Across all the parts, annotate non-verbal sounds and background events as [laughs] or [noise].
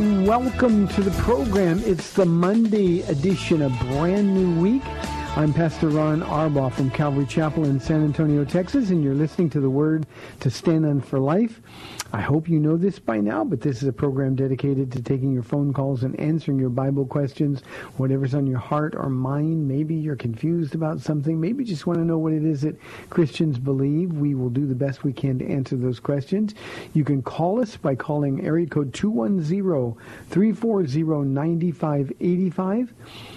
Welcome to the program. It's the Monday edition, a brand new week. I'm Pastor Ron Arbaugh from Calvary Chapel in San Antonio, Texas, and you're listening to the Word to Stand on for Life. I hope you know this by now, but this is a program dedicated to taking your phone calls and answering your Bible questions, whatever's on your heart or mind. Maybe you're confused about something. Maybe just want to know what it is that Christians believe. We will do the best we can to answer those questions. You can call us by calling area code 210-340-9585.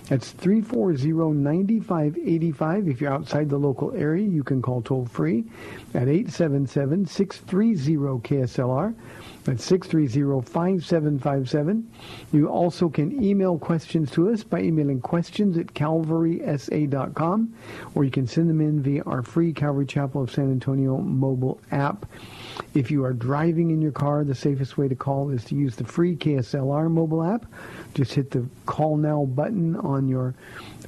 That's 340-9585. If you're outside the local area, you can call toll free at 877-630-KSLR. That's 630-5757. You also can email questions to us by emailing questions at calvarysa.com, or you can send them in via our free Calvary Chapel of San Antonio mobile app. If you are driving in your car, the safest way to call is to use the free KSLR mobile app. Just hit the call now button on your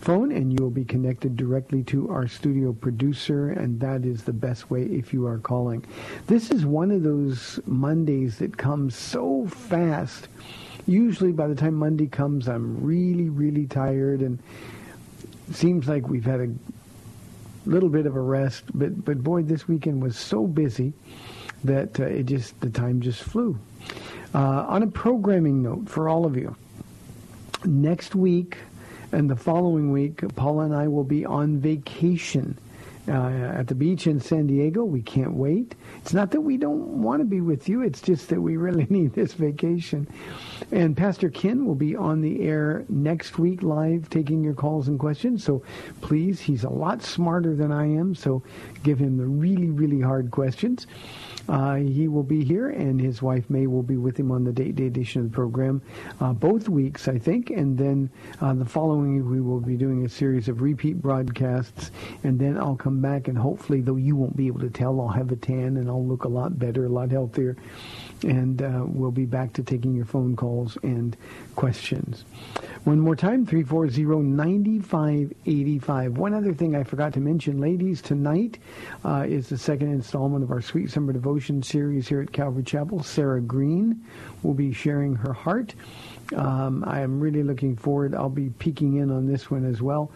phone and you will be connected directly to our studio producer and that is the best way if you are calling. This is one of those Mondays that comes so fast. Usually by the time Monday comes I'm really really tired and seems like we've had a little bit of a rest but but boy this weekend was so busy that uh, it just the time just flew. Uh, on a programming note for all of you, next week and the following week, Paula and I will be on vacation uh, at the beach in San Diego. We can't wait. It's not that we don't want to be with you. It's just that we really [laughs] need this vacation. And Pastor Ken will be on the air next week live taking your calls and questions. So please, he's a lot smarter than I am. So give him the really, really hard questions. Uh, he will be here, and his wife May will be with him on the date day edition of the program, uh, both weeks, I think. And then uh, the following we will be doing a series of repeat broadcasts. And then I'll come back, and hopefully, though you won't be able to tell, I'll have a tan and I'll look a lot better, a lot healthier. And uh, we'll be back to taking your phone calls and questions. One more time, 340-9585. One other thing I forgot to mention, ladies, tonight uh, is the second installment of our Sweet Summer Devotion series here at Calvary Chapel. Sarah Green will be sharing her heart. Um, I am really looking forward. I'll be peeking in on this one as well.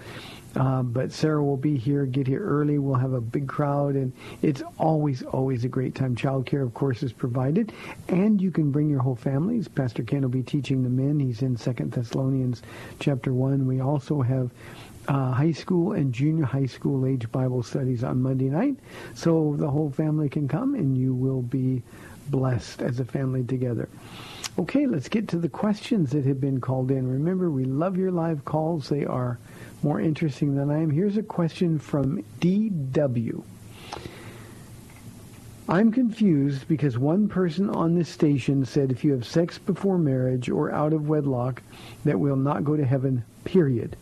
Uh, but Sarah will be here, get here early. We'll have a big crowd, and it's always, always a great time. Childcare, of course, is provided, and you can bring your whole families. Pastor Ken will be teaching the men. He's in Second Thessalonians chapter 1. We also have uh, high school and junior high school age Bible studies on Monday night, so the whole family can come, and you will be blessed as a family together. Okay, let's get to the questions that have been called in. Remember, we love your live calls. They are more interesting than I am. Here's a question from DW. I'm confused because one person on this station said if you have sex before marriage or out of wedlock, that will not go to heaven, period.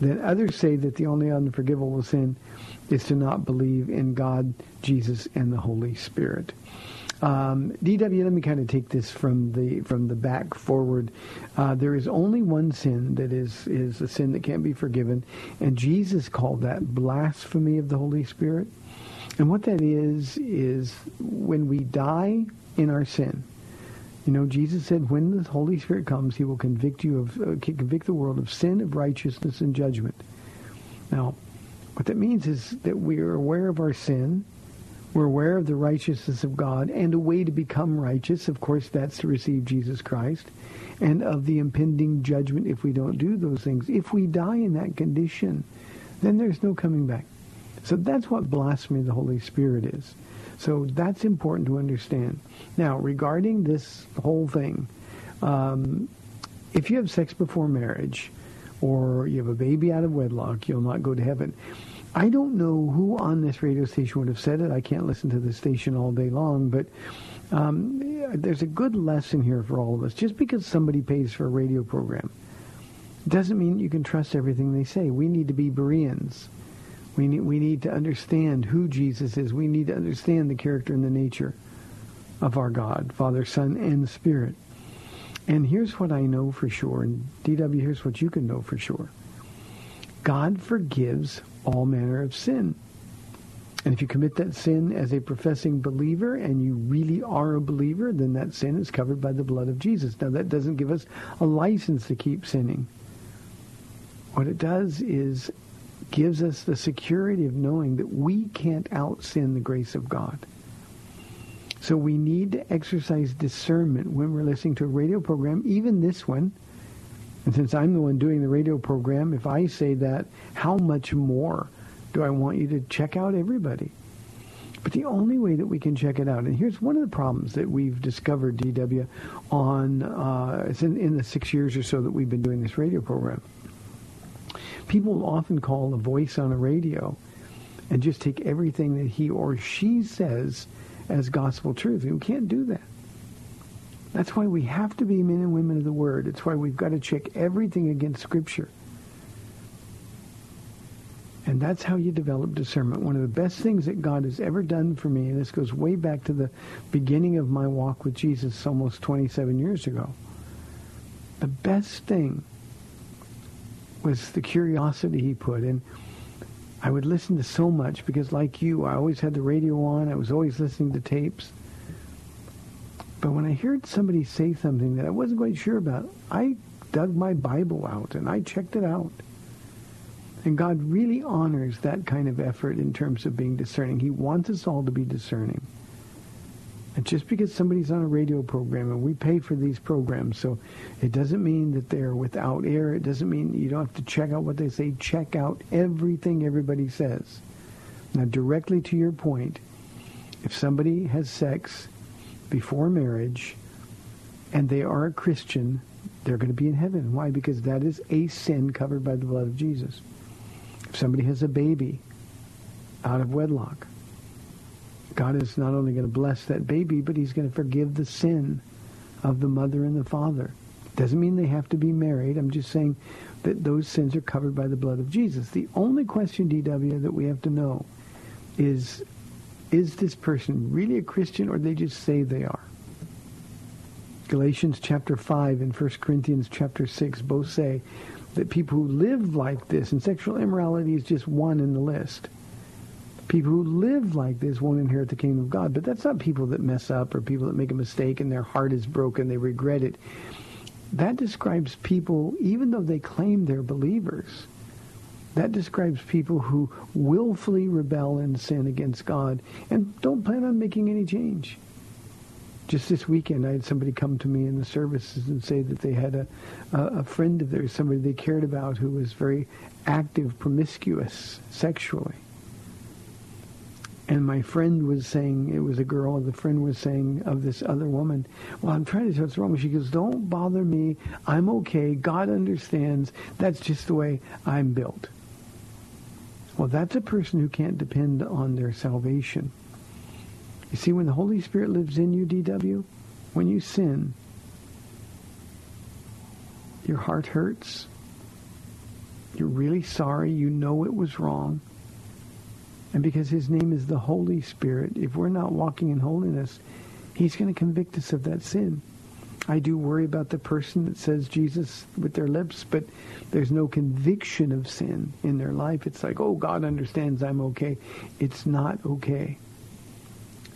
Then others say that the only unforgivable sin is to not believe in God, Jesus, and the Holy Spirit. Um, DW, let me kind of take this from the from the back forward. Uh, there is only one sin that is is a sin that can't be forgiven, and Jesus called that blasphemy of the Holy Spirit. And what that is is when we die in our sin. You know, Jesus said, when the Holy Spirit comes, he will convict you of, uh, convict the world of sin, of righteousness, and judgment. Now, what that means is that we are aware of our sin, we're aware of the righteousness of God, and a way to become righteous, of course, that's to receive Jesus Christ, and of the impending judgment if we don't do those things. If we die in that condition, then there's no coming back. So that's what blasphemy of the Holy Spirit is. So that's important to understand. Now, regarding this whole thing, um, if you have sex before marriage or you have a baby out of wedlock, you'll not go to heaven. I don't know who on this radio station would have said it. I can't listen to the station all day long, but um, there's a good lesson here for all of us. Just because somebody pays for a radio program doesn't mean you can trust everything they say. We need to be Bereans. We need, we need to understand who Jesus is. We need to understand the character and the nature of our God, Father, Son, and Spirit. And here's what I know for sure, and DW, here's what you can know for sure. God forgives all manner of sin. And if you commit that sin as a professing believer and you really are a believer, then that sin is covered by the blood of Jesus. Now that doesn't give us a license to keep sinning. What it does is gives us the security of knowing that we can't out sin the grace of God. So we need to exercise discernment when we're listening to a radio program, even this one. And since I'm the one doing the radio program, if I say that, how much more do I want you to check out everybody? But the only way that we can check it out, and here's one of the problems that we've discovered, DW, on uh, in, in the six years or so that we've been doing this radio program people often call a voice on a radio and just take everything that he or she says as gospel truth. And we can't do that. That's why we have to be men and women of the Word. It's why we've got to check everything against Scripture. And that's how you develop discernment. One of the best things that God has ever done for me, and this goes way back to the beginning of my walk with Jesus almost 27 years ago. The best thing was the curiosity he put. in. I would listen to so much because like you, I always had the radio on. I was always listening to tapes. But when I heard somebody say something that I wasn't quite sure about, I dug my Bible out and I checked it out. And God really honors that kind of effort in terms of being discerning. He wants us all to be discerning. And just because somebody's on a radio program and we pay for these programs, so it doesn't mean that they're without air. It doesn't mean you don't have to check out what they say. Check out everything everybody says. Now, directly to your point, if somebody has sex before marriage and they are a Christian, they're going to be in heaven. Why? Because that is a sin covered by the blood of Jesus. If somebody has a baby out of wedlock, God is not only going to bless that baby, but he's going to forgive the sin of the mother and the father. Doesn't mean they have to be married. I'm just saying that those sins are covered by the blood of Jesus. The only question, DW, that we have to know is, is this person really a Christian or they just say they are? Galatians chapter 5 and 1 Corinthians chapter 6 both say that people who live like this, and sexual immorality is just one in the list, people who live like this won't inherit the kingdom of God. But that's not people that mess up or people that make a mistake and their heart is broken, they regret it. That describes people, even though they claim they're believers, that describes people who willfully rebel and sin against God and don't plan on making any change. Just this weekend, I had somebody come to me in the services and say that they had a, a, friend of theirs, somebody they cared about, who was very active, promiscuous sexually. And my friend was saying, it was a girl, and the friend was saying of this other woman, well, I'm trying to say what's wrong. She goes, don't bother me. I'm okay. God understands. That's just the way I'm built. Well, that's a person who can't depend on their salvation. You see, when the Holy Spirit lives in you, DW, when you sin, your heart hurts. You're really sorry. You know it was wrong. And because his name is the Holy Spirit, if we're not walking in holiness, He's going to convict us of that sin. I do worry about the person that says Jesus with their lips, but there's no conviction of sin in their life. It's like, oh, God understands I'm okay. It's not okay.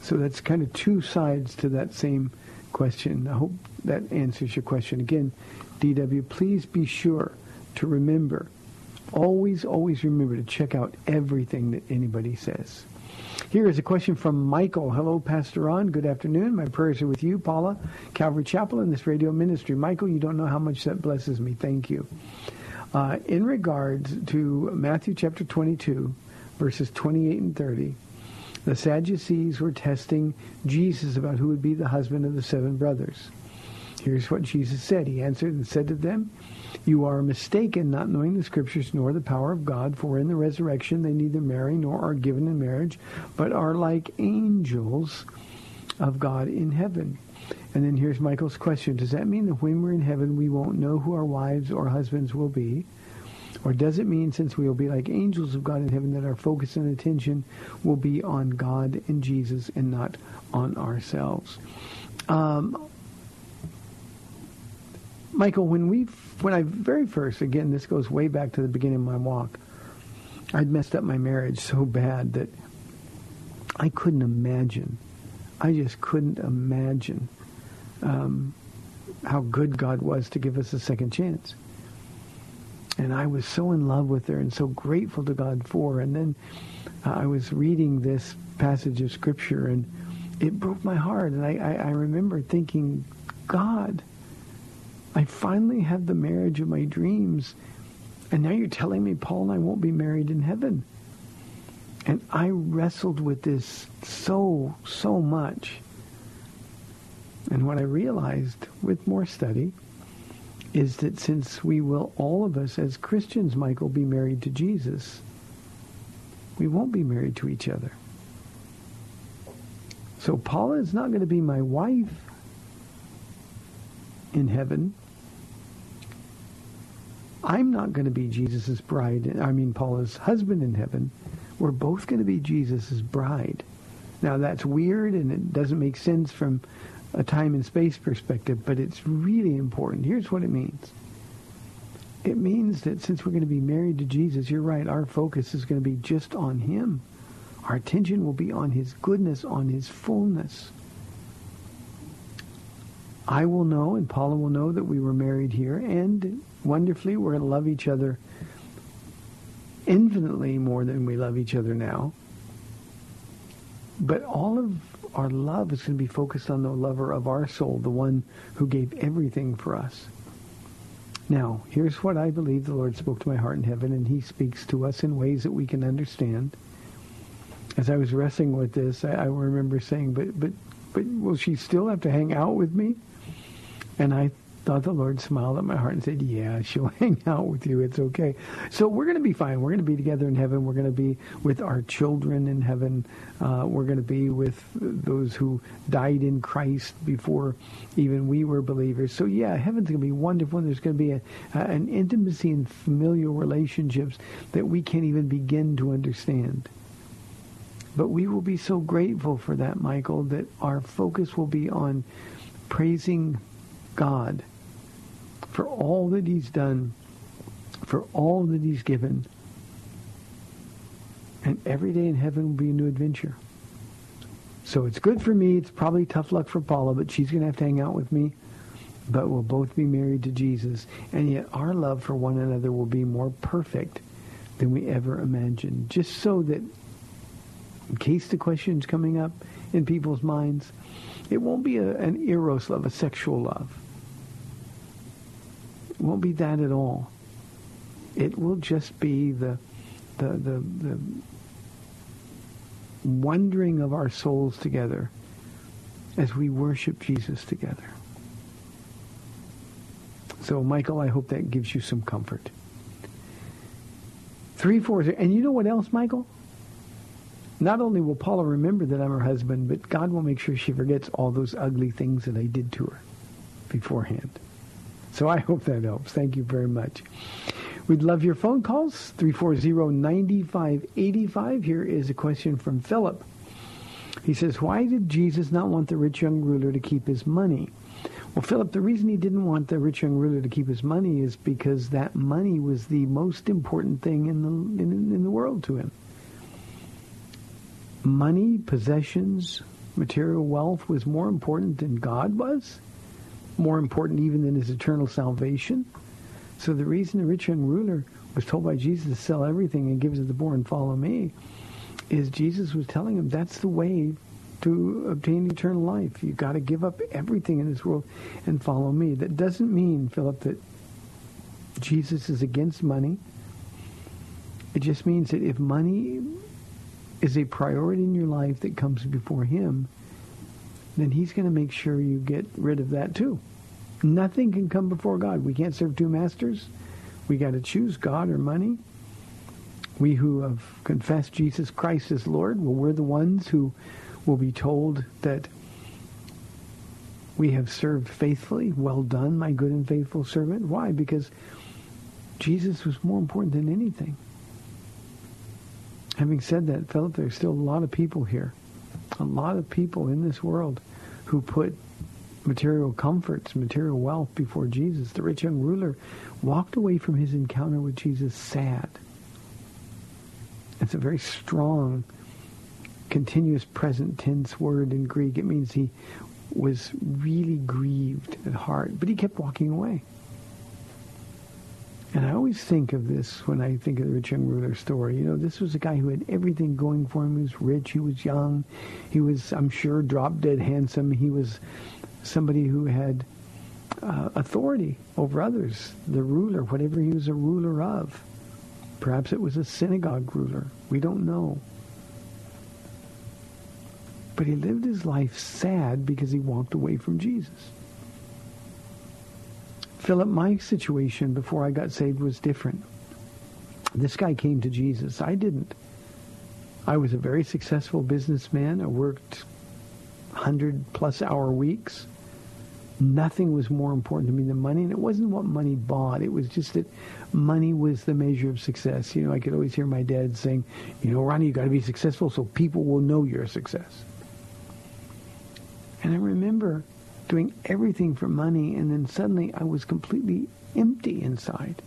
So that's kind of two sides to that same question. I hope that answers your question. Again, DW, please be sure to remember, always, always remember to check out everything that anybody says. Here is a question from Michael. Hello, Pastor Ron. Good afternoon. My prayers are with you, Paula, Calvary Chapel, and this radio ministry. Michael, you don't know how much that blesses me. Thank you. Uh, in regards to Matthew chapter 22, verses 28 and 30, the Sadducees were testing Jesus about who would be the husband of the seven brothers. Here's what Jesus said. He answered and said to them, You are mistaken, not knowing the Scriptures nor the power of God, for in the resurrection they neither marry nor are given in marriage, but are like angels of God in heaven. And then here's Michael's question. Does that mean that when we're in heaven we won't know who our wives or husbands will be? Or does it mean since we will be like angels of God in heaven that our focus and attention will be on God and Jesus and not on ourselves? Um, Michael, when we, when I very first, again, this goes way back to the beginning of my walk, I'd messed up my marriage so bad that I couldn't imagine. I just couldn't imagine um, how good God was to give us a second chance. And I was so in love with her and so grateful to God for. her. And then uh, I was reading this passage of Scripture and it broke my heart. And I, I, I remember thinking, God, I finally had the marriage of my dreams. And now you're telling me Paul and I won't be married in heaven. And I wrestled with this so, so much. And what I realized with more study is that since we will all of us as Christians, Michael, be married to Jesus, we won't be married to each other. So Paula is not going to be my wife in heaven. I'm not going to be Jesus' bride, I mean Paula's husband in heaven. We're both going to be Jesus' bride. Now that's weird and it doesn't make sense from a time and space perspective, but it's really important. Here's what it means. It means that since we're going to be married to Jesus, you're right, our focus is going to be just on him. Our attention will be on his goodness, on his fullness. I will know and Paula will know that we were married here and wonderfully we're going to love each other infinitely more than we love each other now. But all of our love is going to be focused on the lover of our soul, the one who gave everything for us. Now, here's what I believe the Lord spoke to my heart in heaven, and he speaks to us in ways that we can understand. As I was wrestling with this, I, I remember saying, but, but, but will she still have to hang out with me? And I thought the Lord smiled at my heart and said, yeah, [laughs] she'll hang out with you. It's okay. So we're going to be fine. We're going to be together in heaven. We're going to be with our children in heaven. Uh, we're going to be with those who died in Christ before even we were believers. So yeah, heaven's going to be wonderful. There's going to be a, an intimacy and familial relationships that we can't even begin to understand. But we will be so grateful for that, Michael, that our focus will be on praising God for all that he's done, for all that he's given. And every day in heaven will be a new adventure. So it's good for me. It's probably tough luck for Paula, but she's going to have to hang out with me. But we'll both be married to Jesus. And yet our love for one another will be more perfect than we ever imagined. Just so that in case the question's coming up in people's minds, it won't be a, an eros love, a sexual love. It won't be that at all. It will just be the, the, the, the wondering of our souls together as we worship Jesus together. So, Michael, I hope that gives you some comfort. Three, four, zero. And you know what else, Michael? Not only will Paula remember that I'm her husband, but God will make sure she forgets all those ugly things that I did to her beforehand. So I hope that helps. Thank you very much. We'd love your phone calls, 340-9585. Here is a question from Philip. He says, why did Jesus not want the rich young ruler to keep his money? Well, Philip, the reason he didn't want the rich young ruler to keep his money is because that money was the most important thing in the in, in the world to him. Money, possessions, material wealth was more important than God was, more important even than his eternal salvation. So the reason the rich young ruler was told by Jesus to sell everything and give it to the poor and follow me is Jesus was telling him that's the way to obtain eternal life. You've got to give up everything in this world and follow me. That doesn't mean, Philip, that Jesus is against money. It just means that if money is a priority in your life that comes before him, then he's going to make sure you get rid of that too. Nothing can come before God. We can't serve two masters. We got to choose God or money. We who have confessed Jesus Christ as Lord, well, we're the ones who will be told that we have served faithfully. Well done, my good and faithful servant. Why? Because Jesus was more important than anything. Having said that, Philip, there's still a lot of people here, a lot of people in this world who put material comforts, material wealth before Jesus. The rich young ruler walked away from his encounter with Jesus sad. It's a very strong, continuous present tense word in Greek. It means he was really grieved at heart, but he kept walking away. And I always think of this when I think of the rich young ruler story. You know, this was a guy who had everything going for him. He was rich. He was young. He was, I'm sure, drop dead handsome. He was somebody who had uh, authority over others, the ruler, whatever he was a ruler of. Perhaps it was a synagogue ruler. We don't know. But he lived his life sad because he walked away from Jesus. Philip, my situation before I got saved was different. This guy came to Jesus. I didn't. I was a very successful businessman. I worked 100 plus hour weeks. Nothing was more important to me than money. And it wasn't what money bought. It was just that money was the measure of success. You know, I could always hear my dad saying, you know, Ronnie, you've got to be successful so people will know you're a success. And I remember doing everything for money, and then suddenly I was completely empty inside.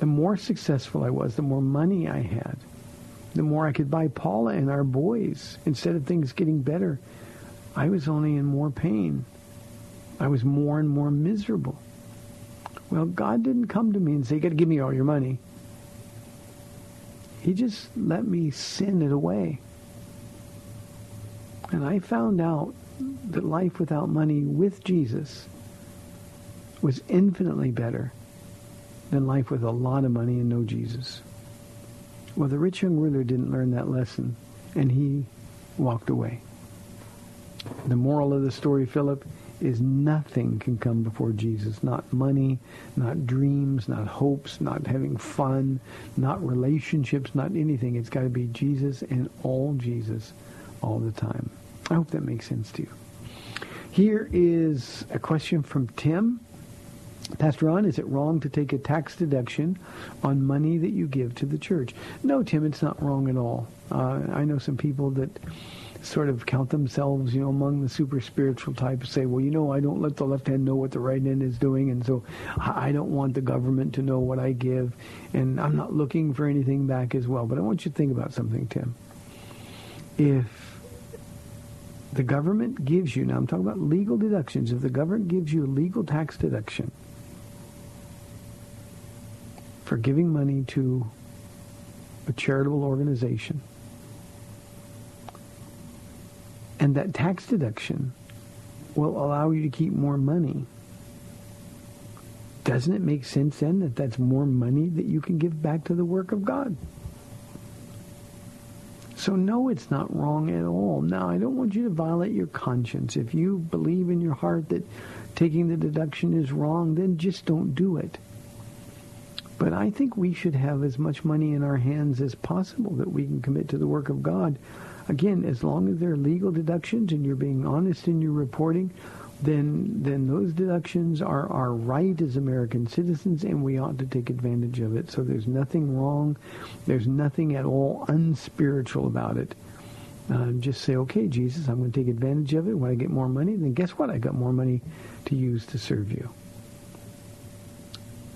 The more successful I was, the more money I had, the more I could buy Paula and our boys. Instead of things getting better, I was only in more pain. I was more and more miserable. Well, God didn't come to me and say, you got to give me all your money. He just let me sin it away. And I found out that life without money with Jesus was infinitely better than life with a lot of money and no Jesus. Well, the rich young ruler didn't learn that lesson, and he walked away. The moral of the story, Philip, is nothing can come before Jesus. Not money, not dreams, not hopes, not having fun, not relationships, not anything. It's got to be Jesus and all Jesus all the time. I hope that makes sense to you. Here is a question from Tim. Pastor Ron, is it wrong to take a tax deduction on money that you give to the church? No, Tim, it's not wrong at all. Uh, I know some people that sort of count themselves, you know, among the super spiritual types, say, well, you know, I don't let the left hand know what the right hand is doing, and so I don't want the government to know what I give, and I'm not looking for anything back as well. But I want you to think about something, Tim. If the government gives you, now I'm talking about legal deductions, if the government gives you a legal tax deduction for giving money to a charitable organization, and that tax deduction will allow you to keep more money, doesn't it make sense then that that's more money that you can give back to the work of God? So no, it's not wrong at all. Now, I don't want you to violate your conscience. If you believe in your heart that taking the deduction is wrong, then just don't do it. But I think we should have as much money in our hands as possible that we can commit to the work of God. Again, as long as they're legal deductions and you're being honest in your reporting, then then those deductions are our right as American citizens, and we ought to take advantage of it. So there's nothing wrong, there's nothing at all unspiritual about it. Uh, just say, okay, Jesus, I'm going to take advantage of it. When I get more money, then guess what? I got more money to use to serve you.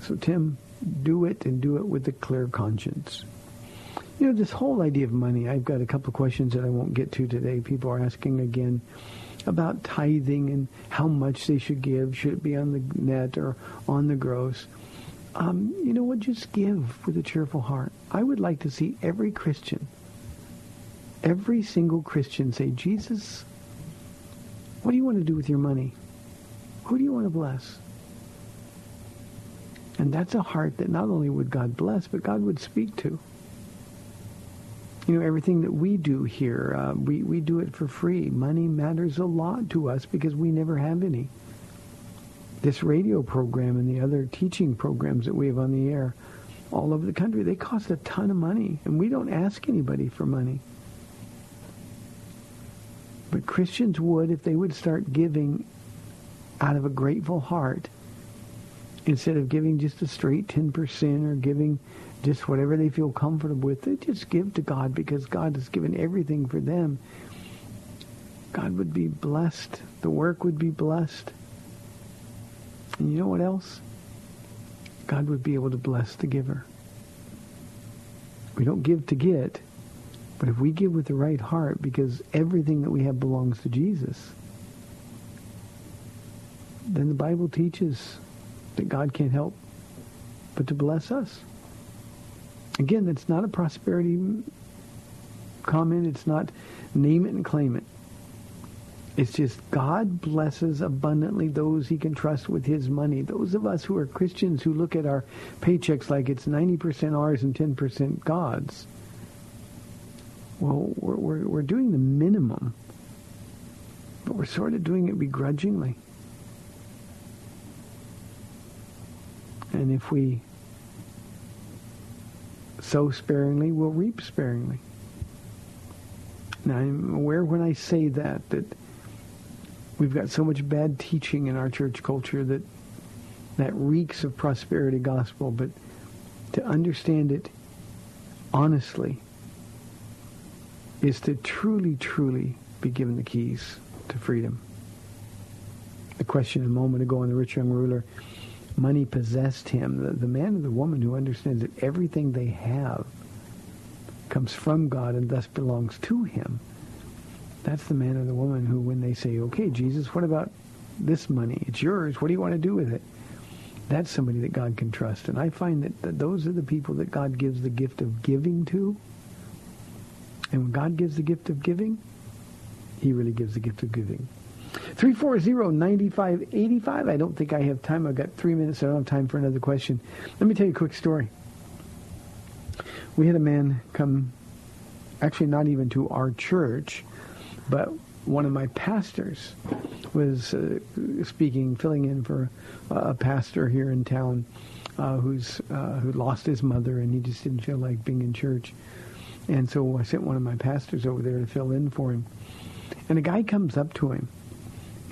So, Tim, do it and do it with a clear conscience. You know, this whole idea of money, I've got a couple of questions that I won't get to today. People are asking again about tithing and how much they should give. Should it be on the net or on the gross? Um, you know what? Just give with a cheerful heart. I would like to see every Christian every single Christian say, Jesus, what do you want to do with your money? Who do you want to bless? And that's a heart that not only would God bless, but God would speak to. You know, everything that we do here, uh, we, we do it for free. Money matters a lot to us because we never have any. This radio program and the other teaching programs that we have on the air all over the country, they cost a ton of money. And we don't ask anybody for money. But Christians would if they would start giving out of a grateful heart instead of giving just a straight 10% or giving just whatever they feel comfortable with. They just give to God because God has given everything for them. God would be blessed. The work would be blessed. And you know what else? God would be able to bless the giver. We don't give to get. But if we give with the right heart, because everything that we have belongs to Jesus, then the Bible teaches that God can't help but to bless us. Again, that's not a prosperity comment. It's not name it and claim it. It's just God blesses abundantly those he can trust with his money. Those of us who are Christians who look at our paychecks like it's 90% ours and 10% God's, well, we're, we're, we're doing the minimum, but we're sort of doing it begrudgingly. And if we sow sparingly, we'll reap sparingly. Now, I'm aware when I say that, that we've got so much bad teaching in our church culture that that reeks of prosperity gospel, but to understand it honestly is to truly, truly be given the keys to freedom. The question a moment ago on the rich young ruler, money possessed him. The, the man or the woman who understands that everything they have comes from God and thus belongs to him. That's the man or the woman who, when they say, okay, Jesus, what about this money? It's yours. What do you want to do with it? That's somebody that God can trust. And I find that, that those are the people that God gives the gift of giving to and when God gives the gift of giving, he really gives the gift of giving. 340-9585. I don't think I have time. I've got three minutes. I don't have time for another question. Let me tell you a quick story. We had a man come, actually not even to our church, but one of my pastors was uh, speaking, filling in for a pastor here in town uh, who's uh, who lost his mother, and he just didn't feel like being in church. And so I sent one of my pastors over there to fill in for him. And a guy comes up to him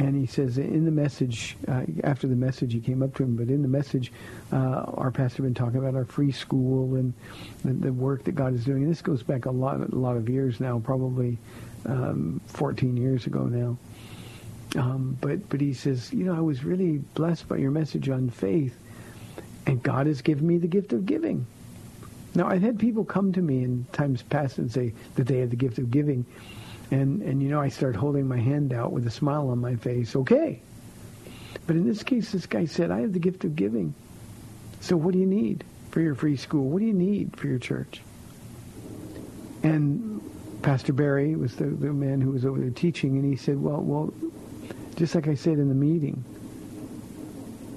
and he says in the message, uh, after the message he came up to him, but in the message, uh, our pastor been talking about our free school and the, the, work that God is doing. And this goes back a lot, a lot of years now, probably um, 14 years ago now. Um, but but he says, you know, I was really blessed by your message on faith, and God has given me the gift of giving. Now, I've had people come to me in times past and say that they have the gift of giving. And, and you know, I start holding my hand out with a smile on my face. Okay. But in this case, this guy said, I have the gift of giving. So what do you need for your free school? What do you need for your church? And Pastor Barry was the, the man who was over there teaching, and he said, well, well, just like I said in the meeting,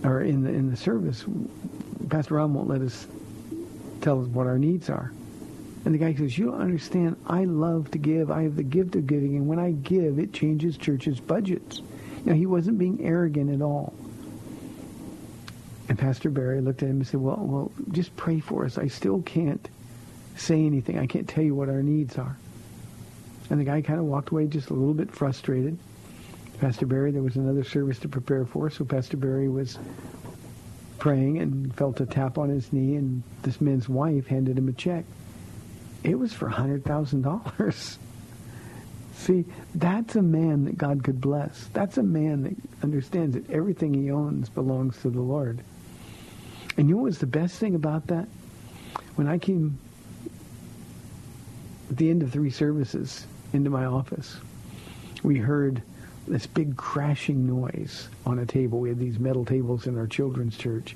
or in the, in the service, Pastor Ron won't let us tell us what our needs are. And the guy says, you don't understand. I love to give. I have the gift of giving. And when I give, it changes churches' budgets. Now, he wasn't being arrogant at all. And Pastor Barry looked at him and said, well, well, just pray for us. I still can't say anything. I can't tell you what our needs are. And the guy kind of walked away just a little bit frustrated. Pastor Barry, there was another service to prepare for, so Pastor Barry was praying and felt a tap on his knee, and this man's wife handed him a check. It was for $100,000. See, that's a man that God could bless. That's a man that understands that everything he owns belongs to the Lord. And you know what's the best thing about that? When I came at the end of three services into my office, we heard this big crashing noise on a table. We had these metal tables in our children's church.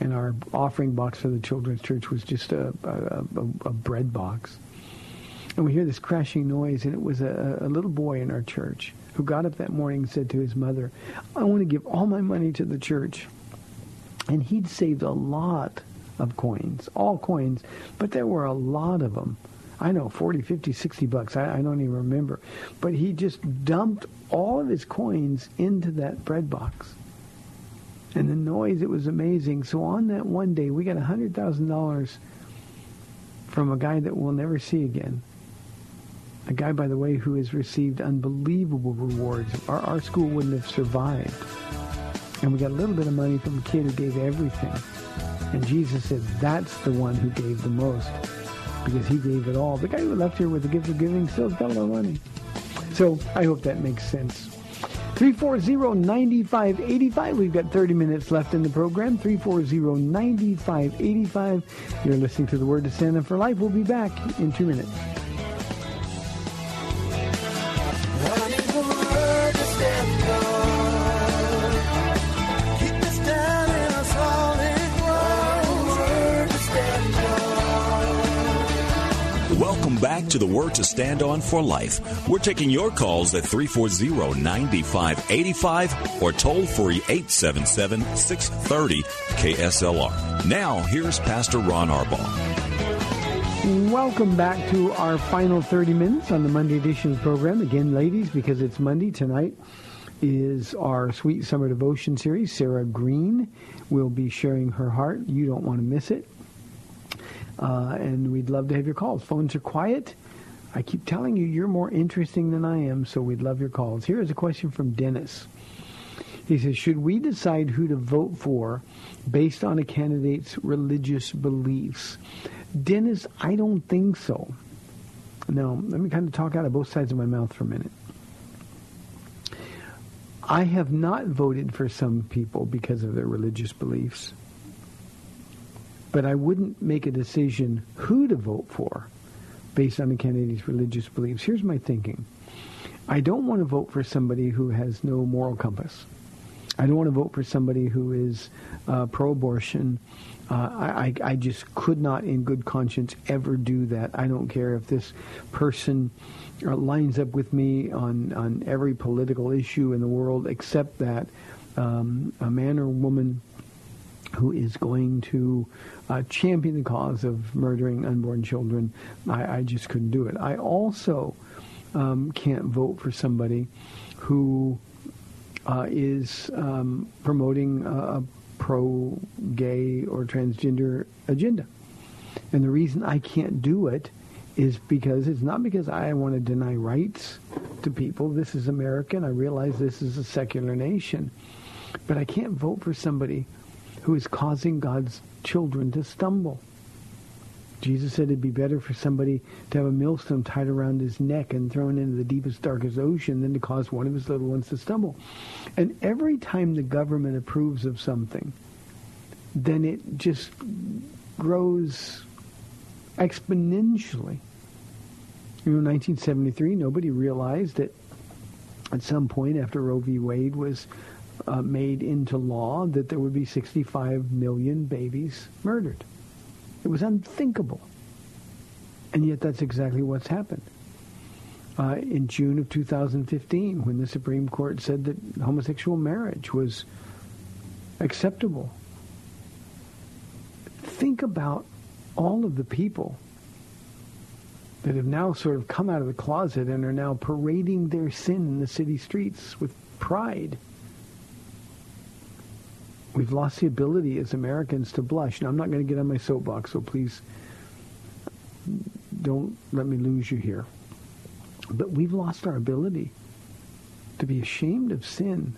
And our offering box for the children's church was just a, a, a, a bread box. And we hear this crashing noise, and it was a, a little boy in our church who got up that morning and said to his mother, I want to give all my money to the church. And he'd saved a lot of coins, all coins, but there were a lot of them. I know, 40, 50, 60 bucks. I, I don't even remember. But he just dumped all of his coins into that bread box. And the noise, it was amazing. So on that one day, we got $100,000 from a guy that we'll never see again. A guy, by the way, who has received unbelievable rewards. Our, our school wouldn't have survived. And we got a little bit of money from a kid who gave everything. And Jesus said, that's the one who gave the most because he gave it all. The guy who left here with the gift of giving still's got a lot of money. So I hope that makes sense. 340-9585. We've got 30 minutes left in the program. 340-9585. You're listening to the Word to Stand for Life. We'll be back in two minutes. To the Word to Stand On for Life. We're taking your calls at 340-9585 or toll free 877-630 KSLR. Now, here's Pastor Ron Arbaugh. Welcome back to our final 30 minutes on the Monday edition program. Again, ladies, because it's Monday tonight is our Sweet Summer Devotion series. Sarah Green will be sharing her heart. You don't want to miss it. Uh, and we'd love to have your calls. Phones are quiet. I keep telling you, you're more interesting than I am, so we'd love your calls. Here is a question from Dennis. He says, should we decide who to vote for based on a candidate's religious beliefs? Dennis, I don't think so. Now, let me kind of talk out of both sides of my mouth for a minute. I have not voted for some people because of their religious beliefs. But I wouldn't make a decision who to vote for based on the candidate's religious beliefs. Here's my thinking. I don't want to vote for somebody who has no moral compass. I don't want to vote for somebody who is uh, pro-abortion. Uh, I, I, just could not, in good conscience, ever do that. I don't care if this person uh, lines up with me on, on every political issue in the world, except that um, a man or woman who is going to uh, champion the cause of murdering unborn children. I, I just couldn't do it. I also um, can't vote for somebody who uh, is um, promoting a, a pro-gay or transgender agenda. And the reason I can't do it is because it's not because I want to deny rights to people. This is America, and I realize this is a secular nation. But I can't vote for somebody who is causing God's children to stumble. Jesus said it'd be better for somebody to have a millstone tied around his neck and thrown into the deepest, darkest ocean than to cause one of his little ones to stumble. And every time the government approves of something, then it just grows exponentially. You know, 1973, nobody realized that at some point after Roe v. Wade was uh, made into law that there would be 65 million babies murdered. It was unthinkable. And yet that's exactly what's happened. Uh, in June of 2015, when the Supreme Court said that homosexual marriage was acceptable, think about all of the people that have now sort of come out of the closet and are now parading their sin in the city streets with pride. We've lost the ability as Americans to blush. Now, I'm not going to get on my soapbox, so please don't let me lose you here. But we've lost our ability to be ashamed of sin.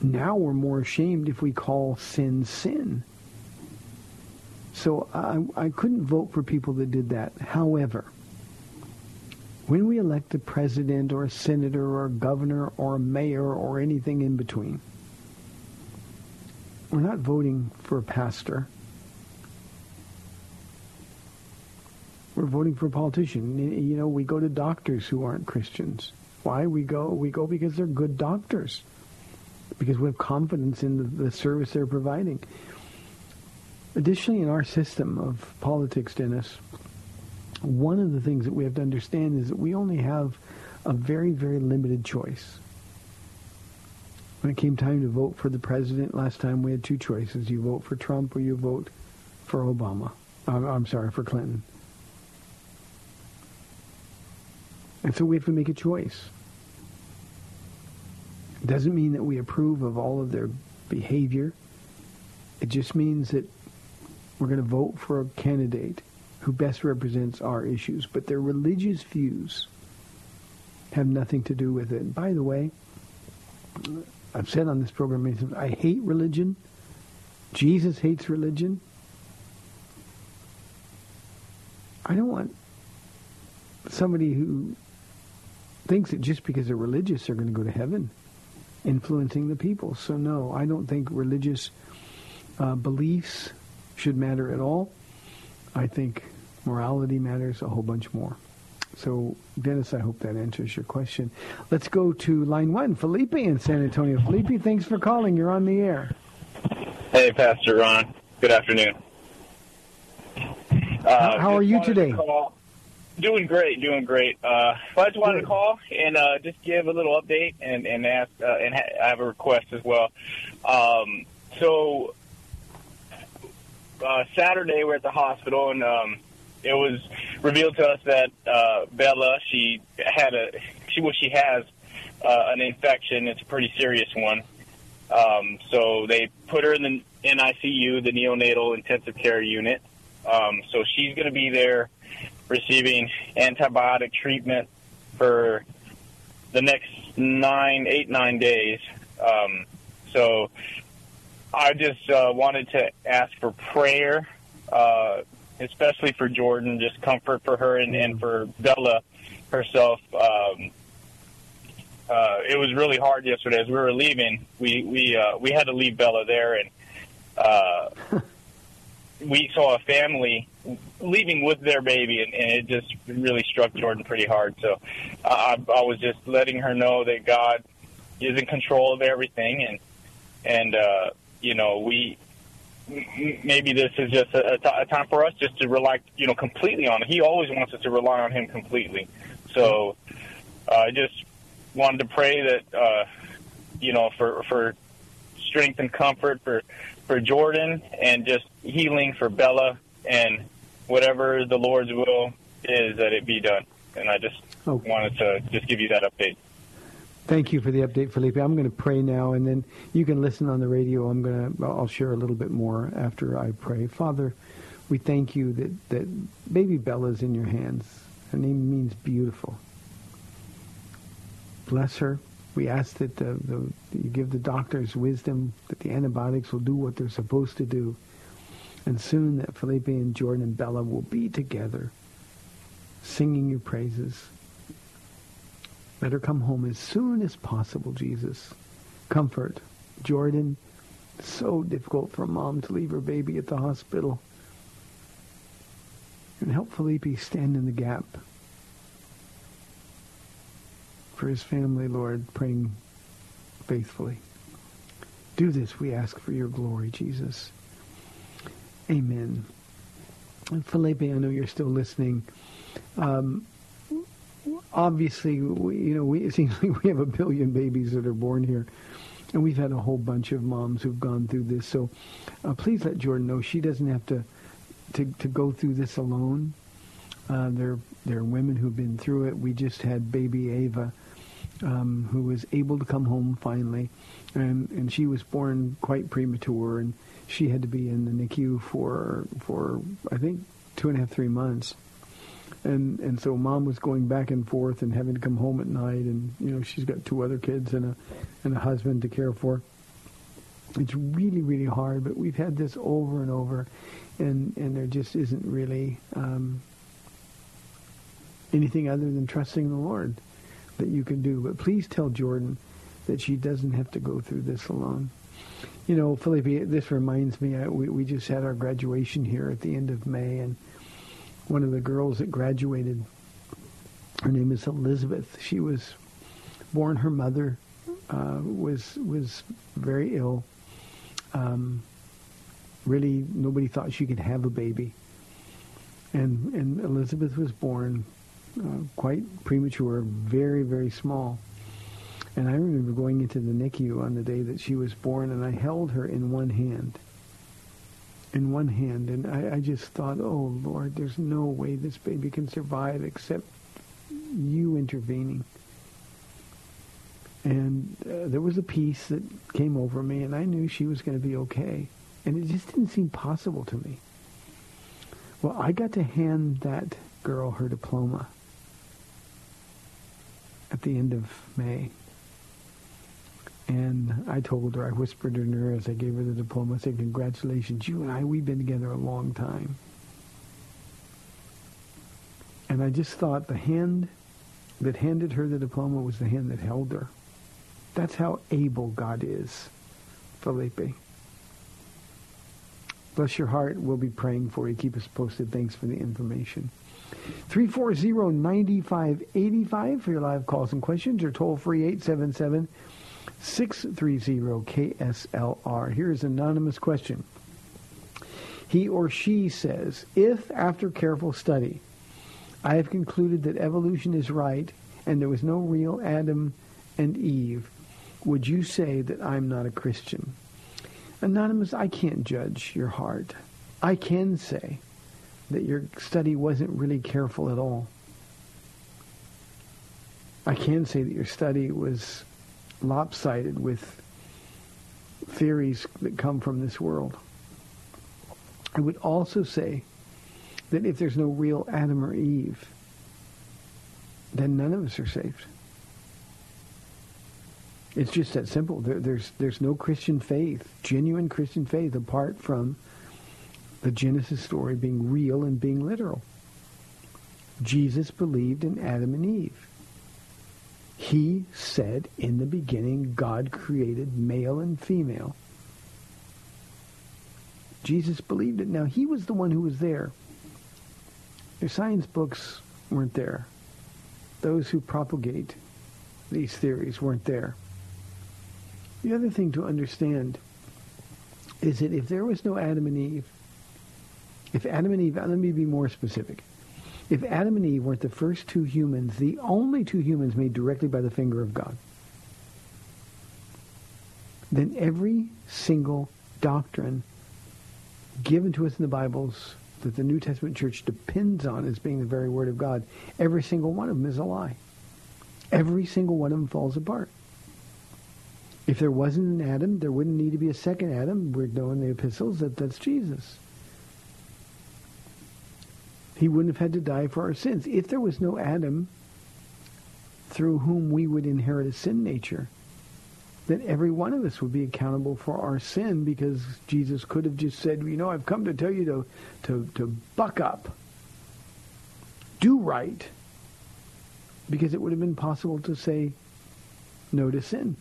Now we're more ashamed if we call sin sin. So I, I couldn't vote for people that did that. However, When we elect a president or a senator or a governor or a mayor or anything in between, we're not voting for a pastor. We're voting for a politician. You know, we go to doctors who aren't Christians. Why? We go we go because they're good doctors. Because we have confidence in the, the service they're providing. Additionally, in our system of politics, Dennis, one of the things that we have to understand is that we only have a very, very limited choice. When it came time to vote for the president last time, we had two choices. You vote for Trump or you vote for Obama. I'm, I'm sorry, for Clinton. And so we have to make a choice. It doesn't mean that we approve of all of their behavior. It just means that we're going to vote for a candidate who best represents our issues. But their religious views have nothing to do with it. And by the way, I've said on this program many times, I hate religion. Jesus hates religion. I don't want somebody who thinks that just because they're religious they're going to go to heaven, influencing the people. So no, I don't think religious uh, beliefs should matter at all. I think morality matters a whole bunch more. So, Dennis, I hope that answers your question. Let's go to line one, Felipe in San Antonio. Felipe, thanks for calling. You're on the air. Hey, Pastor Ron. Good afternoon. Uh, How, are you wanted to today? Doing great, doing great. Uh, I just wanted to call and uh, just give a little update and and ask uh, and ha- I have a request as well. Um, so uh, Saturday we're at the hospital and um, it was revealed to us that uh, Bella she had a she well she has uh, an infection. It's a pretty serious one. Um, so they put her in the NICU, the neonatal intensive care unit. Um, so she's going to be there receiving antibiotic treatment for the next nine, eight, nine days. Um, so I just uh, wanted to ask for prayer, uh, especially for Jordan, just comfort for her and, and for Bella herself. Um, uh, it was really hard yesterday as we were leaving. We we uh, we had to leave Bella there, and uh, we saw a family leaving with their baby, and, and it just really struck Jordan pretty hard. So I, I was just letting her know that God is in control of everything, and and uh, you know we maybe this is just a, a, t- a time for us just to rely, you know, completely on Him. He always wants us to rely on Him completely. So uh, I just wanted to pray that uh, you know for for strength and comfort for for Jordan and just healing for Bella and whatever the Lord's will is that it be done. And I just Okay. wanted to just give you that update. Thank you for the update, Felipe. I'm going to pray now, and then you can listen on the radio. I'm going to. I'll share a little bit more after I pray. Father, we thank you that that baby Bella's in your hands. Her name means beautiful. Bless her. We ask that the, the, you give the doctors wisdom, that the antibiotics will do what they're supposed to do, and soon that Felipe and Jordan and Bella will be together, singing your praises. Let her come home as soon as possible, Jesus. Comfort. Jordan, so difficult for mom to leave her baby at the hospital. And help Felipe stand in the gap for his family, Lord, praying faithfully. Do this, we ask for your glory, Jesus. Amen. And Felipe, I know you're still listening. Um, obviously, we, you know, we, it seems like we have a billion babies that are born here. And we've had a whole bunch of moms who've gone through this. So uh, please let Jordan know she doesn't have to, to, to go through this alone. Uh, there, there are women who've been through it. We just had baby Ava, um, who was able to come home finally. And, and she was born quite premature. And she had to be in the NICU for, for I think, two and a half, three months and and so mom was going back and forth and having to come home at night and you know she's got two other kids and a and a husband to care for it's really really hard but we've had this over and over and and there just isn't really um anything other than trusting the Lord that you can do. But please tell Jordan that she doesn't have to go through this alone. You know, Felipe, this reminds me, I, we, we just had our graduation here at the end of May, and one of the girls that graduated, her name is Elizabeth. She was born, her mother uh, was, was very ill. Um, really, nobody thought she could have a baby. And, and Elizabeth was born uh, quite premature, very, very small. And I remember going into the NICU on the day that she was born, and I held her in one hand. In one hand. And I, I just thought, oh, Lord, there's no way this baby can survive except you intervening. And uh, there was a peace that came over me, and I knew she was going to be okay. And it just didn't seem possible to me. Well, I got to hand that girl her diploma at the end of May. And I told her, I whispered in her as I gave her the diploma, I said, congratulations, you and I, we've been together a long time. And I just thought the hand that handed her the diploma was the hand that held her. That's how able God is, Felipe. Bless your heart. We'll be praying for you. Keep us posted. Thanks for the information. 340-9585 for your live calls and questions or toll free 877 630-KSLR. Here's an anonymous question. He or she says, if after careful study I have concluded that evolution is right and there was no real Adam and Eve, would you say that I'm not a Christian? Anonymous, I can't judge your heart. I can say that your study wasn't really careful at all. I can say that your study was lopsided with theories that come from this world. I would also say that if there's no real Adam or Eve, then none of us are saved. It's just that simple. There, there's there's no Christian faith, genuine Christian faith, apart from the Genesis story being real and being literal. Jesus believed in Adam and Eve. He said in the beginning, God created male and female. Jesus believed it. Now, he was the one who was there. Their science books weren't there. Those who propagate these theories weren't there. The other thing to understand is that if there was no Adam and Eve, if Adam and Eve, let me be more specific. If Adam and Eve weren't the first two humans, the only two humans made directly by the finger of God, then every single doctrine given to us in the Bibles that the New Testament church depends on as being the very Word of God, every single one of them is a lie. Every single one of them falls apart. If there wasn't an Adam, there wouldn't need to be a second Adam. We're knowing the epistles that that's Jesus. He wouldn't have had to die for our sins. If there was no Adam through whom we would inherit a sin nature, then every one of us would be accountable for our sin because Jesus could have just said, you know, I've come to tell you to, to, to buck up. Do right. Because it would have been possible to say no to sin.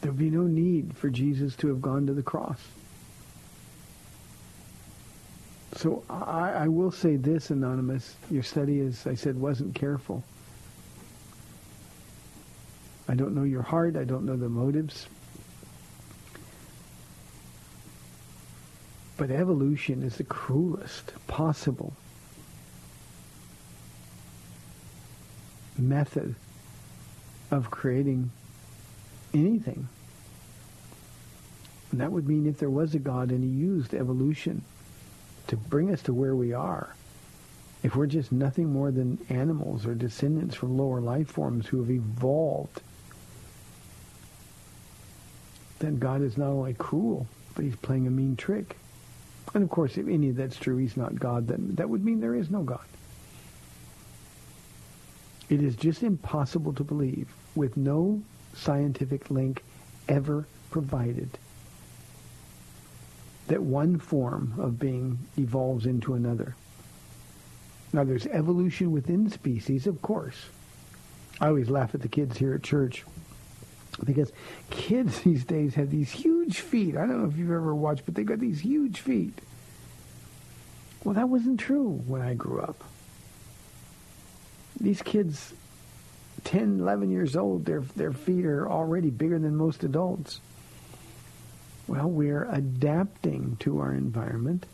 There would be no need for Jesus to have gone to the cross. So I, I will say this, Anonymous. Your study, as I said, wasn't careful. I don't know your heart. I don't know the motives. But evolution is the cruelest possible method of creating anything. And that would mean if there was a God and he used evolution to bring us to where we are, if we're just nothing more than animals or descendants from lower life forms who have evolved, then God is not only cruel, but he's playing a mean trick. And of course, if any of that's true, he's not God, then that would mean there is no God. It is just impossible to believe with no scientific link ever provided that one form of being evolves into another. Now, there's evolution within species, of course. I always laugh at the kids here at church because kids [laughs] these days have these huge feet. I don't know if you've ever watched, but they got these huge feet. Well, that wasn't true when I grew up. These kids, 10, 11 years old, their, their feet are already bigger than most adults. Well, we're adapting to our environment.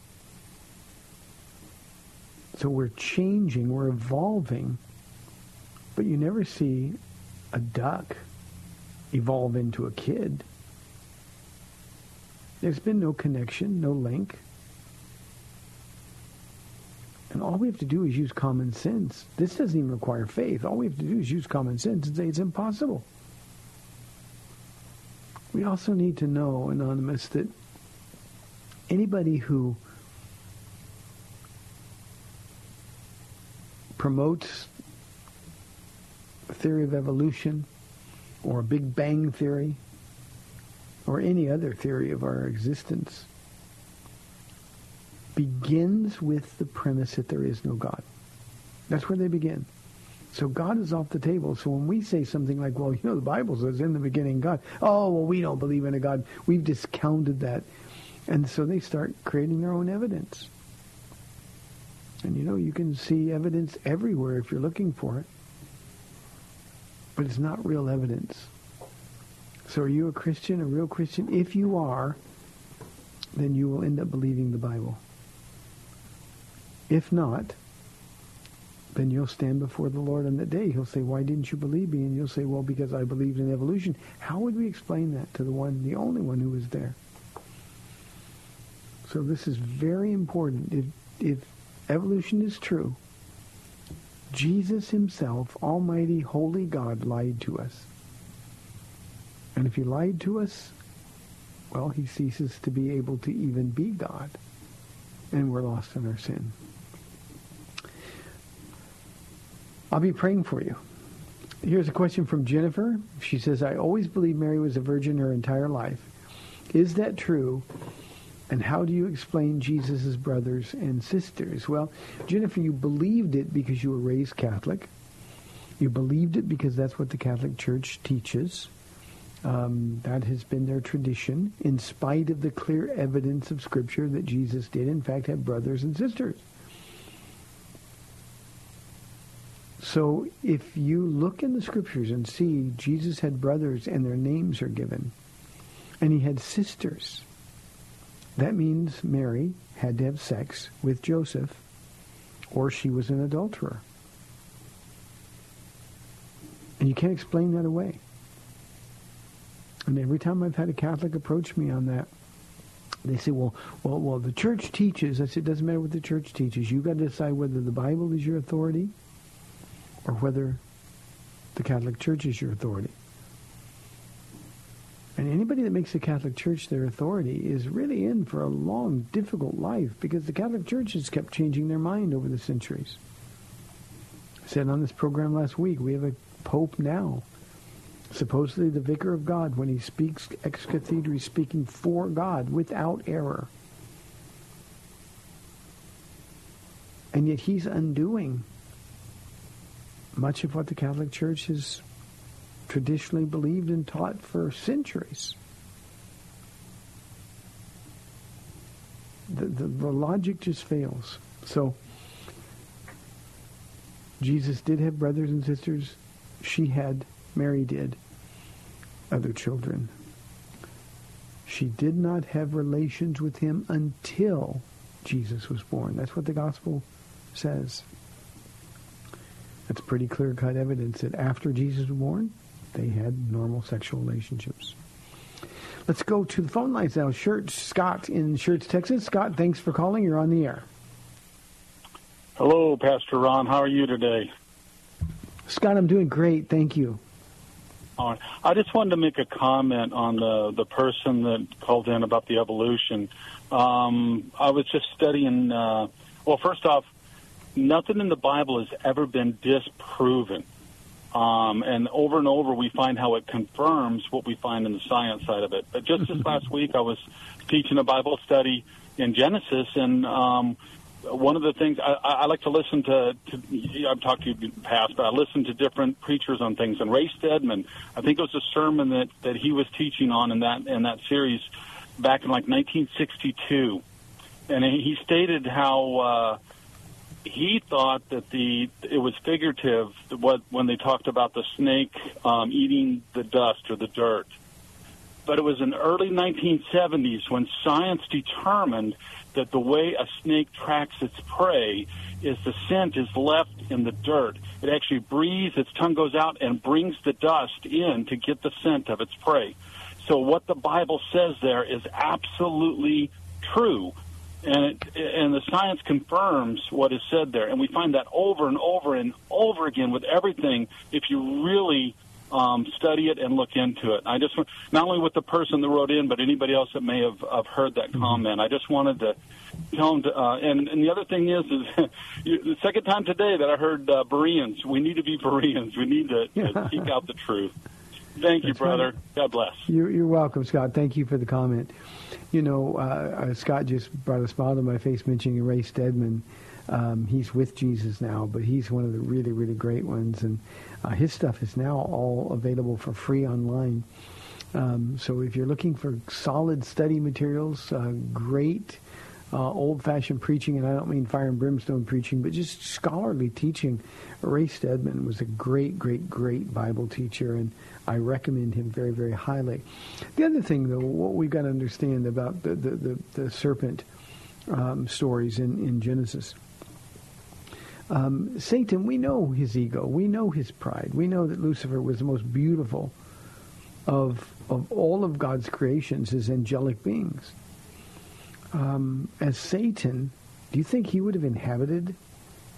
So we're changing, we're evolving. But you never see a duck evolve into a kid. There's been no connection, no link. And all we have to do is use common sense. This doesn't even require faith. All we have to do is use common sense and say it's impossible. We also need to know, Anonymous, that anybody who promotes a theory of evolution or a Big Bang theory or any other theory of our existence begins with the premise that there is no God. That's where they begin. So God is off the table. So when we say something like, well, you know, the Bible says in the beginning God, oh, well, we don't believe in a God. We've discounted that. And so they start creating their own evidence. And you know, you can see evidence everywhere if you're looking for it. But it's not real evidence. So are you a Christian, a real Christian? If you are, then you will end up believing the Bible. If not, then you'll stand before the Lord on that day. He'll say, why didn't you believe me? And you'll say, well, because I believed in evolution. How would we explain that to the one, the only one who was there? So this is very important. If, if evolution is true, Jesus himself, Almighty, Holy God, lied to us. And if he lied to us, well, he ceases to be able to even be God. And we're lost in our sin. I'll be praying for you. Here's a question from Jennifer. She says, I always believed Mary was a virgin her entire life. Is that true? And how do you explain Jesus' brothers and sisters? Well, Jennifer, you believed it because you were raised Catholic. You believed it because that's what the Catholic Church teaches. Um, that has been their tradition, in spite of the clear evidence of Scripture that Jesus did, in fact, have brothers and sisters. So if you look in the Scriptures and see Jesus had brothers and their names are given, and he had sisters, that means Mary had to have sex with Joseph, or she was an adulterer. And you can't explain that away. And every time I've had a Catholic approach me on that, they say, well, well, well, the church teaches. I said, it doesn't matter what the church teaches. You've got to decide whether the Bible is your authority or whether the Catholic Church is your authority. And anybody that makes the Catholic Church their authority is really in for a long, difficult life because the Catholic Church has kept changing their mind over the centuries. I said on this program last week, we have a Pope now supposedly the vicar of God, when he speaks ex cathedra, speaking for God without error. And yet he's undoing much of what the Catholic Church has traditionally believed and taught for centuries. The, the, the logic just fails. So Jesus did have brothers and sisters. She had, Mary did other children. She did not have relations with him until Jesus was born. That's what the gospel says. That's pretty clear-cut evidence that after Jesus was born, they had normal sexual relationships. Let's go to the phone lines now. Shirt Scott in Schertz, Texas. Scott, thanks for calling. You're on the air. Hello, Pastor Ron. How are you today? Scott, I'm doing great. Thank you. All right. I just wanted to make a comment on the the person that called in about the evolution. Um, I was just studying. Uh, well, first off, nothing in the Bible has ever been disproven. Um, and over and over, we find how it confirms what we find in the science side of it. But just this [laughs] last week, I was teaching a Bible study in Genesis, and um, one of the things I, I like to listen to, to, I've talked to you in the past, but I listen to different preachers on things. And Ray Stedman, I think it was a sermon that, that he was teaching on in that in that series back in like 1962, and he stated how. He thought that the it was figurative what when they talked about the snake um, eating the dust or the dirt. But it was in early 1970s when science determined that the way a snake tracks its prey is the scent is left in the dirt. It actually breathes, its tongue goes out and brings the dust in to get the scent of its prey. So what the Bible says there is absolutely true and it, and the science confirms what is said there, and we find that over and over and over again with everything. If you really um, study it and look into it, I just not only with the person that wrote in, but anybody else that may have, have heard that mm-hmm. comment. I just wanted to tell them. To, uh, and and the other thing is, is [laughs] the second time today that I heard uh, Bereans. We need to be Bereans. We need to, to [laughs] seek out the truth. Thank you, brother. Right. God bless. You're, you're welcome, Scott. Thank you for the comment. You know, uh, uh, Scott just brought a smile to my face mentioning Ray Stedman. Um, he's with Jesus now, but he's one of the really, really great ones. And uh, his stuff is now all available for free online. Um, so if you're looking for solid study materials, uh, great uh, old-fashioned preaching, and I don't mean fire and brimstone preaching, but just scholarly teaching. Ray Stedman was a great, great, great Bible teacher, and I recommend him very, very highly. The other thing, though, what we've got to understand about the, the, the, the serpent um, stories in, in Genesis. Um, Satan, we know his ego. We know his pride. We know that Lucifer was the most beautiful of, of all of God's creations as angelic beings. Um, as Satan, do you think he would have inhabited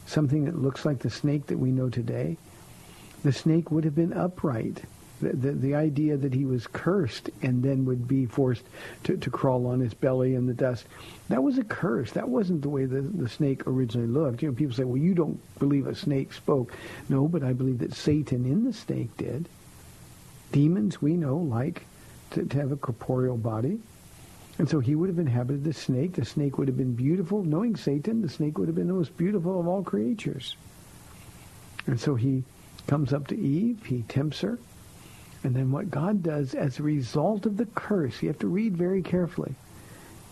something that looks like the snake that we know today? The snake would have been upright the, the, the, idea that he was cursed and then would be forced to, to crawl on his belly in the dust, that was a curse. That wasn't the way the, the snake originally looked. You know, people say, well, you don't believe a snake spoke. No, but I believe that Satan in the snake did. Demons, we know, like to, to have a corporeal body. And so he would have inhabited the snake. The snake would have been beautiful. Knowing Satan, the snake would have been the most beautiful of all creatures. And so he comes up to Eve. He tempts her. And then what God does as a result of the curse, you have to read very carefully.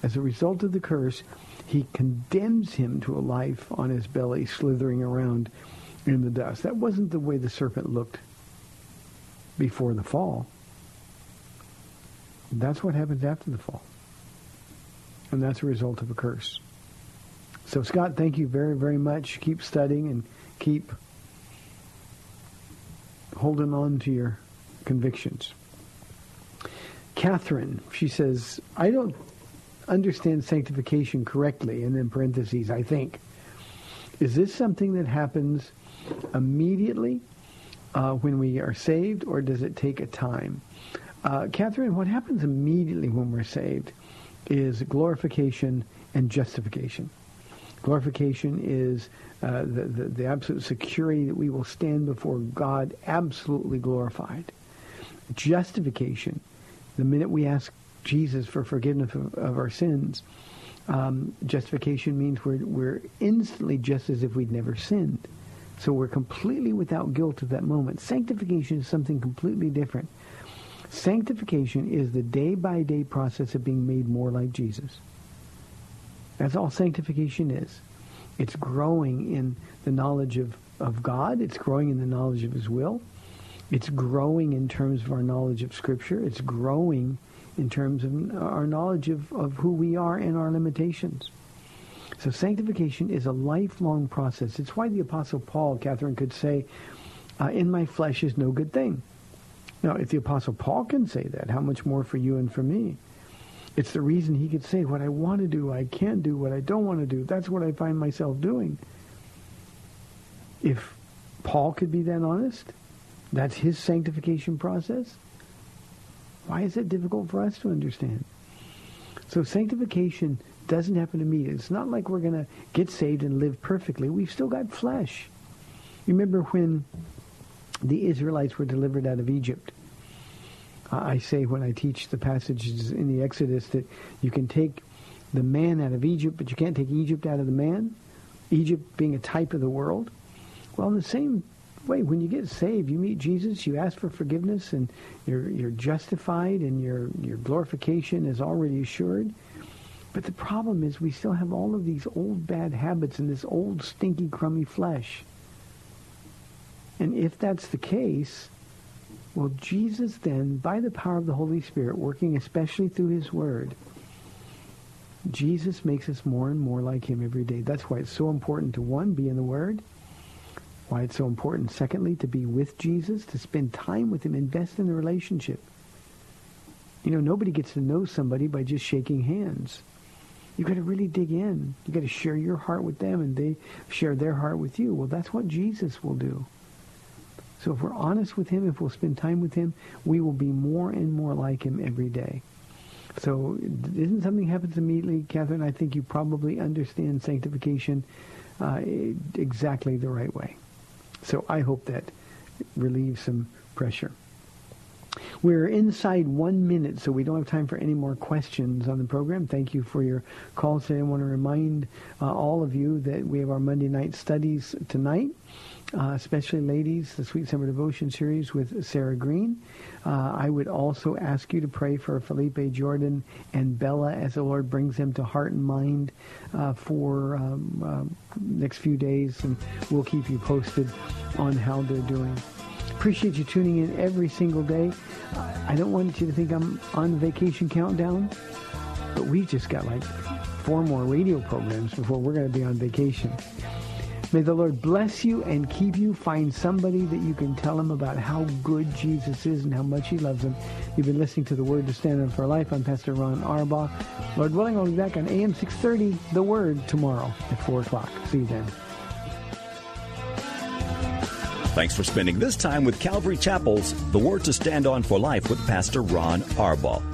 As a result of the curse, he condemns him to a life on his belly, slithering around in the dust. That wasn't the way the serpent looked before the fall. That's what happens after the fall. And that's a result of a curse. So, Scott, thank you very, very much. Keep studying and keep holding on to your convictions. Catherine, she says, I don't understand sanctification correctly, and in parentheses, I think. Is this something that happens immediately uh, when we are saved, or does it take a time? Uh, Catherine, what happens immediately when we're saved is glorification and justification. Glorification is uh, the, the, the absolute security that we will stand before God absolutely glorified justification, the minute we ask Jesus for forgiveness of, of our sins, um, justification means we're, we're instantly just as if we'd never sinned. So we're completely without guilt at that moment. Sanctification is something completely different. Sanctification is the day-by-day process of being made more like Jesus. That's all sanctification is. It's growing in the knowledge of, of God. It's growing in the knowledge of his will. It's growing in terms of our knowledge of Scripture. It's growing in terms of our knowledge of, of who we are and our limitations. So sanctification is a lifelong process. It's why the Apostle Paul, Catherine, could say, uh, in my flesh is no good thing. Now, if the Apostle Paul can say that, how much more for you and for me? It's the reason he could say, what I want to do, I can't do. What I don't want to do, that's what I find myself doing. If Paul could be that honest, that's his sanctification process. Why is it difficult for us to understand? So sanctification doesn't happen immediately. It's not like we're going to get saved and live perfectly. We've still got flesh. Remember when the Israelites were delivered out of Egypt. I say when I teach the passages in the Exodus that you can take the man out of Egypt, but you can't take Egypt out of the man. Egypt being a type of the world. Well, in the same way, when you get saved, you meet Jesus, you ask for forgiveness, and you're, you're justified, and your, your glorification is already assured. But the problem is we still have all of these old bad habits and this old stinky crummy flesh. And if that's the case, well, Jesus then, by the power of the Holy Spirit, working especially through his word, Jesus makes us more and more like him every day. That's why it's so important to, one, be in the word. Why it's so important, secondly, to be with Jesus, to spend time with him, invest in the relationship. You know, nobody gets to know somebody by just shaking hands. You've got to really dig in. You've got to share your heart with them and they share their heart with you. Well, that's what Jesus will do. So if we're honest with him, if we'll spend time with him, we will be more and more like him every day. So isn't something happens immediately, Catherine? I think you probably understand sanctification uh, exactly the right way. So I hope that relieves some pressure. We're inside one minute, so we don't have time for any more questions on the program. Thank you for your call today. I want to remind uh, all of you that we have our Monday night studies tonight, uh, especially ladies, the Sweet Summer Devotion series with Sarah Green. Uh, I would also ask you to pray for Felipe Jordan and Bella as the Lord brings them to heart and mind uh, for um, uh, next few days, and we'll keep you posted on how they're doing appreciate you tuning in every single day. I don't want you to think I'm on vacation countdown, but we've just got like four more radio programs before we're going to be on vacation. May the Lord bless you and keep you. Find somebody that you can tell them about how good Jesus is and how much he loves them. You've been listening to The Word to Stand on for Life. I'm Pastor Ron Arbaugh. Lord willing, I'll be back on AM 630, The Word, tomorrow at 4 o'clock. See you then. Thanks for spending this time with Calvary Chapel's The Word to Stand On for Life with Pastor Ron Arbaugh.